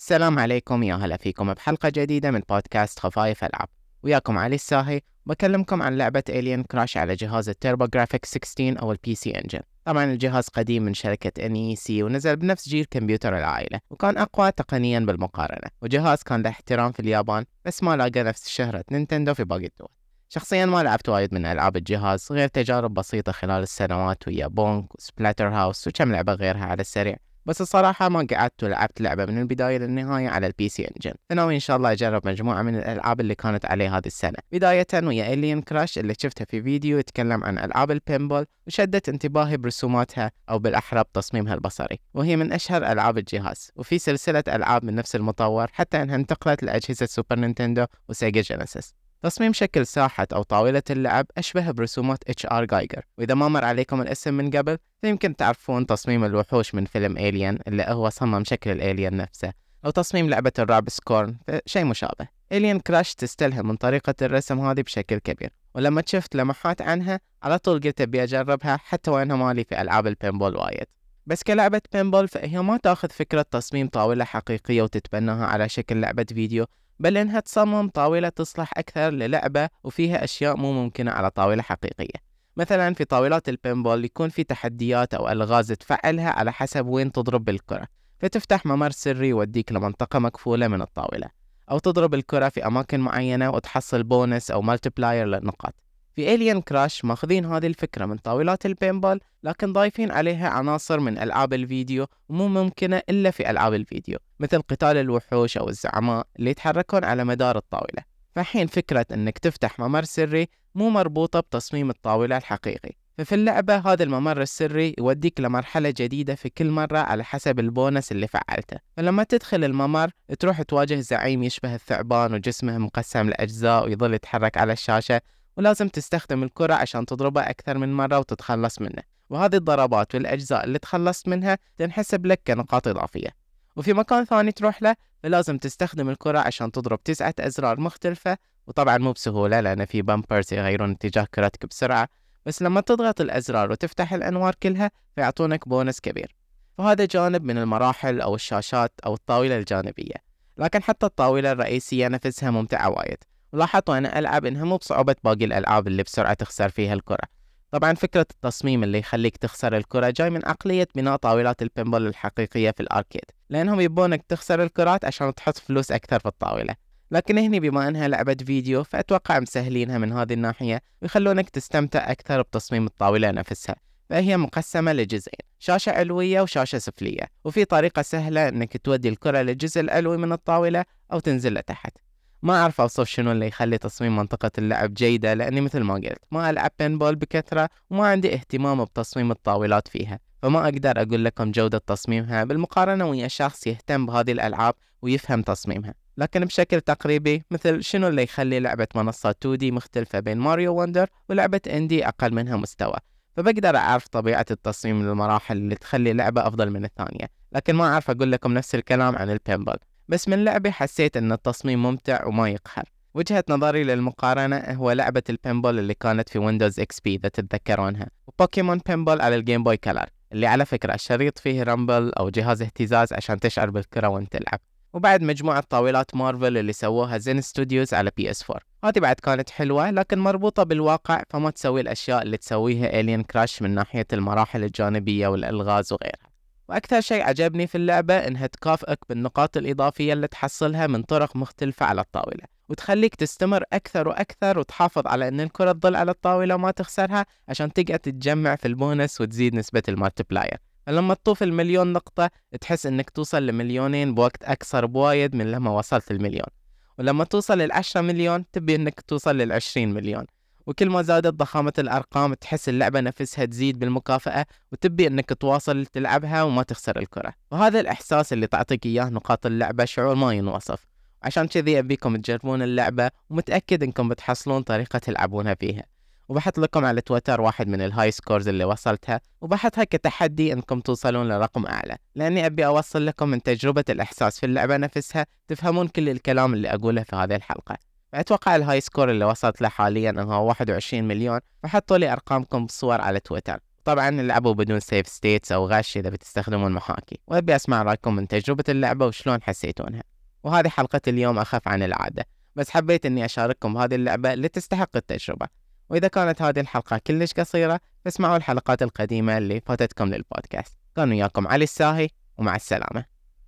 السلام عليكم يا هلا فيكم بحلقة جديدة من بودكاست خفايف ألعاب. وياكم علي الساهي بكلمكم عن لعبة Alien Crush على جهاز ال TurboGrafx 16 أو ال PC Engine طبعا الجهاز قديم من شركة NEC ونزل بنفس جيل كمبيوتر العائلة وكان أقوى تقنيا بالمقارنة. وجهاز كان له احترام في اليابان بس ما لاقى نفس شهرة نينتندو في باقي الدول. شخصيا ما لعبت وايد من ألعاب الجهاز غير تجارب بسيطة خلال السنوات ويا Bonk و Splatterhouse وكم لعبة غيرها على السريع. بس الصراحة ما قعدت ولعبت لعبة من البداية للنهاية على ال PC Engine فناوي ان شاء الله أجرب مجموعة من الألعاب اللي كانت عليه هذه السنة. بداية ويا Alien Crush اللي شفتها في فيديو يتكلم عن ألعاب ال pinball وشدت انتباهي برسوماتها أو بالاحرى بتصميمها البصري. وهي من أشهر ألعاب الجهاز. وفي سلسلة ألعاب من نفس المطور حتى إنها انتقلت لأجهزة Super Nintendo و Sega Genesis تصميم شكل ساحة أو طاولة اللعب أشبه برسومات H.R. Giger وإذا ما مر عليكم الاسم من قبل فيمكن تعرفون تصميم الوحوش من فيلم Alien اللي هو صمم شكل ال alien نفسه أو تصميم لعبة الرعب Scorn شيء مشابه. Alien Crush تستلهم من طريقة الرسم هذه بشكل كبير ولما شفت لمحات عنها على طول قلت أبي أجربها حتى وأنها مالي في ألعاب ال pinball وايد. بس كلعبة pinball فهي ما تأخذ فكرة تصميم طاولة حقيقية وتتبناها على شكل لعبة فيديو بل إنها تصمم طاولة تصلح أكثر للعبة وفيها أشياء مو ممكنة على طاولة حقيقية. مثلا في طاولات ال pinball يكون في تحديات أو ألغاز تفعلها على حسب وين تضرب بالكرة فتفتح ممر سري يوديك لمنطقة مقفولة من الطاولة أو تضرب الكرة في أماكن معينة وتحصل بونس أو multiplier للنقاط. في Alien Crush ماخذين هذه الفكرة من طاولات ال pinball لكن ضايفين عليها عناصر من ألعاب الفيديو ومو ممكنة إلا في ألعاب الفيديو مثل قتال الوحوش أو الزعماء اللي يتحركون على مدار الطاولة. فحين فكرة أنك تفتح ممر سري مو مربوطة بتصميم الطاولة الحقيقي. ففي اللعبة هذا الممر السري يوديك لمرحلة جديدة في كل مرة على حسب البونس اللي فعلته. فلما تدخل الممر تروح تواجه زعيم يشبه الثعبان وجسمه مقسم لأجزاء ويظل يتحرك على الشاشة ولازم تستخدم الكرة عشان تضربه أكثر من مرة وتتخلص منه وهذه الضربات والأجزاء اللي تخلصت منها تنحسب لك كنقاط إضافية. وفي مكان ثاني تروح له فلازم تستخدم الكرة عشان تضرب تسعة أزرار مختلفة وطبعا مو بسهولة لأن في bumpers يغيرون اتجاه كرتك بسرعة. بس لما تضغط الأزرار وتفتح الأنوار كلها فيعطونك بونس كبير. وهذا جانب من المراحل أو الشاشات أو الطاولة الجانبية. لكن حتى الطاولة الرئيسية نفسها ممتعة وايد. ولاحظت وأنا ألعب إنها مو بصعوبة باقي الألعاب اللي بسرعة تخسر فيها الكرة. طبعا فكرة التصميم اللي يخليك تخسر الكرة جاي من عقلية بناء طاولات البينبول الحقيقية في الأركيد. لأنهم يبونك تخسر الكرات عشان تحط فلوس أكثر في الطاولة. لكن هني بما أنها لعبة فيديو فأتوقع مسهلينها من هذه الناحية ويخلونك تستمتع أكثر بتصميم الطاولة نفسها. فهي مقسمة لجزئين شاشة علوية وشاشة سفلية. وفي طريقة سهلة إنك تودي الكرة للجزء العلوي من الطاولة أو تنزل لتحت. ما أعرف أوصف شنو اللي يخلي تصميم منطقة اللعب جيدة لأني مثل ما قلت ما ألعب بينبول بكثرة وما عندي اهتمام بتصميم الطاولات فيها فما أقدر أقول لكم جودة تصميمها بالمقارنة ويا شخص يهتم بهذه الألعاب ويفهم تصميمها. لكن بشكل تقريبي مثل شنو اللي يخلي لعبة منصة 2D مختلفة بين ماريو وندر ولعبة اندي أقل منها مستوى؟ فبقدر أعرف طبيعة التصميم للمراحل اللي تخلي لعبة أفضل من الثانية لكن ما أعرف أقول لكم نفس الكلام عن ال pinball بس من لعبة حسيت أن التصميم ممتع وما يقهر. وجهة نظري للمقارنة هو لعبة ال pinball اللي كانت في Windows XP إذا تتذكرونها. و Pokémon Pinball على ال Game Boy Color اللي على فكرة الشريط فيه rumble أو جهاز اهتزاز عشان تشعر بالكرة وأنت تلعب. وبعد مجموعة طاولات مارفل اللي سووها Zen Studios على PS 4 هذه بعد كانت حلوة لكن مربوطة بالواقع فما تسوي الأشياء اللي تسويها Alien Crush من ناحية المراحل الجانبية والألغاز وغيرها. وأكثر شيء عجبني في اللعبة إنها تكافئك بالنقاط الإضافية اللي تحصلها من طرق مختلفة على الطاولة وتخليك تستمر أكثر وأكثر وتحافظ على إن الكرة تظل على الطاولة وما تخسرها عشان تقعد تتجمع في البونس وتزيد نسبة ال multiplier. فلما تطوف المليون نقطة تحس إنك توصل لمليونين بوقت أقصر بوايد من لما وصلت المليون ولما توصل للعشرة مليون تبي إنك توصل للعشرين مليون. وكل ما زادت ضخامة الأرقام تحس اللعبة نفسها تزيد بالمكافأة وتبي أنك تواصل تلعبها وما تخسر الكرة. وهذا الإحساس اللي تعطيك إياه نقاط اللعبة شعور ما ينوصف. عشان كذي أبيكم تجربون اللعبة ومتأكد أنكم بتحصلون طريقة تلعبونها فيها. وبحط لكم على تويتر واحد من ال high scores اللي وصلتها وبحطها كتحدي إنكم توصلون لرقم أعلى. لأني أبي أوصل لكم من تجربة الإحساس في اللعبة نفسها تفهمون كل الكلام اللي أقوله في هذه الحلقة. أتوقع ال high score اللي وصلت له حاليا هو 21 مليون فحطوا لي أرقامكم بالصور على تويتر. طبعا اللعبوا بدون سيف ستيتس أو غش إذا بتستخدمون محاكي. وأبي أسمع رأيكم من تجربة اللعبة وشلون حسيتونها. وهذه حلقة اليوم أخف عن العادة. بس حبيت أني أشارككم هذه اللعبة اللي تستحق التجربة. وإذا كانت هذه الحلقة كلش قصيرة فاسمعوا الحلقات القديمة اللي فاتتكم للبودكاست. كان وياكم علي الساهي ومع السلامة.